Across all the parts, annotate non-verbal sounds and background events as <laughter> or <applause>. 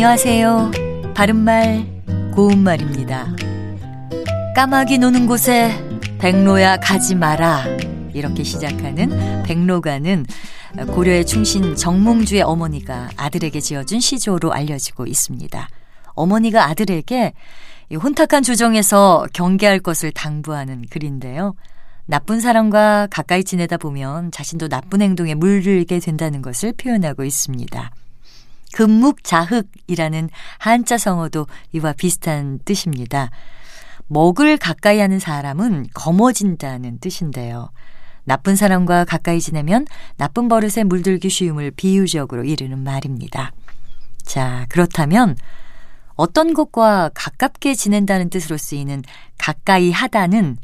안녕하세요. 바른말, 고운말입니다. 까마귀 노는 곳에 백로야 가지 마라. 이렇게 시작하는 백로가는 고려의 충신 정몽주의 어머니가 아들에게 지어준 시조로 알려지고 있습니다. 어머니가 아들에게 혼탁한 주정에서 경계할 것을 당부하는 글인데요. 나쁜 사람과 가까이 지내다 보면 자신도 나쁜 행동에 물들게 된다는 것을 표현하고 있습니다. 금묵자흑이라는 한자 성어도 이와 비슷한 뜻입니다. 먹을 가까이 하는 사람은 검어진다는 뜻인데요. 나쁜 사람과 가까이 지내면 나쁜 버릇에 물들기 쉬움을 비유적으로 이르는 말입니다. 자, 그렇다면 어떤 것과 가깝게 지낸다는 뜻으로 쓰이는 가까이 하다는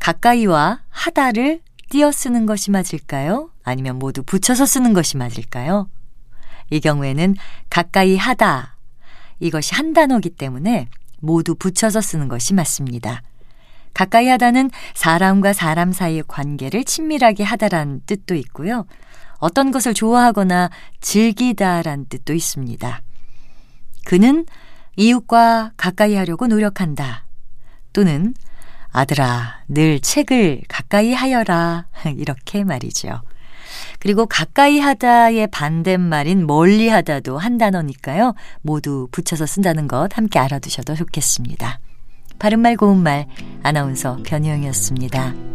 가까이와 하다를 띄어 쓰는 것이 맞을까요? 아니면 모두 붙여서 쓰는 것이 맞을까요? 이 경우에는 가까이 하다. 이것이 한 단어기 때문에 모두 붙여서 쓰는 것이 맞습니다. 가까이 하다는 사람과 사람 사이의 관계를 친밀하게 하다란 뜻도 있고요. 어떤 것을 좋아하거나 즐기다란 뜻도 있습니다. 그는 이웃과 가까이 하려고 노력한다. 또는 아들아, 늘 책을 가까이 하여라. <laughs> 이렇게 말이죠. 그리고 가까이 하다의 반대말인 멀리 하다도 한 단어니까요. 모두 붙여서 쓴다는 것 함께 알아두셔도 좋겠습니다. 바른말 고운말 아나운서 변희영이었습니다.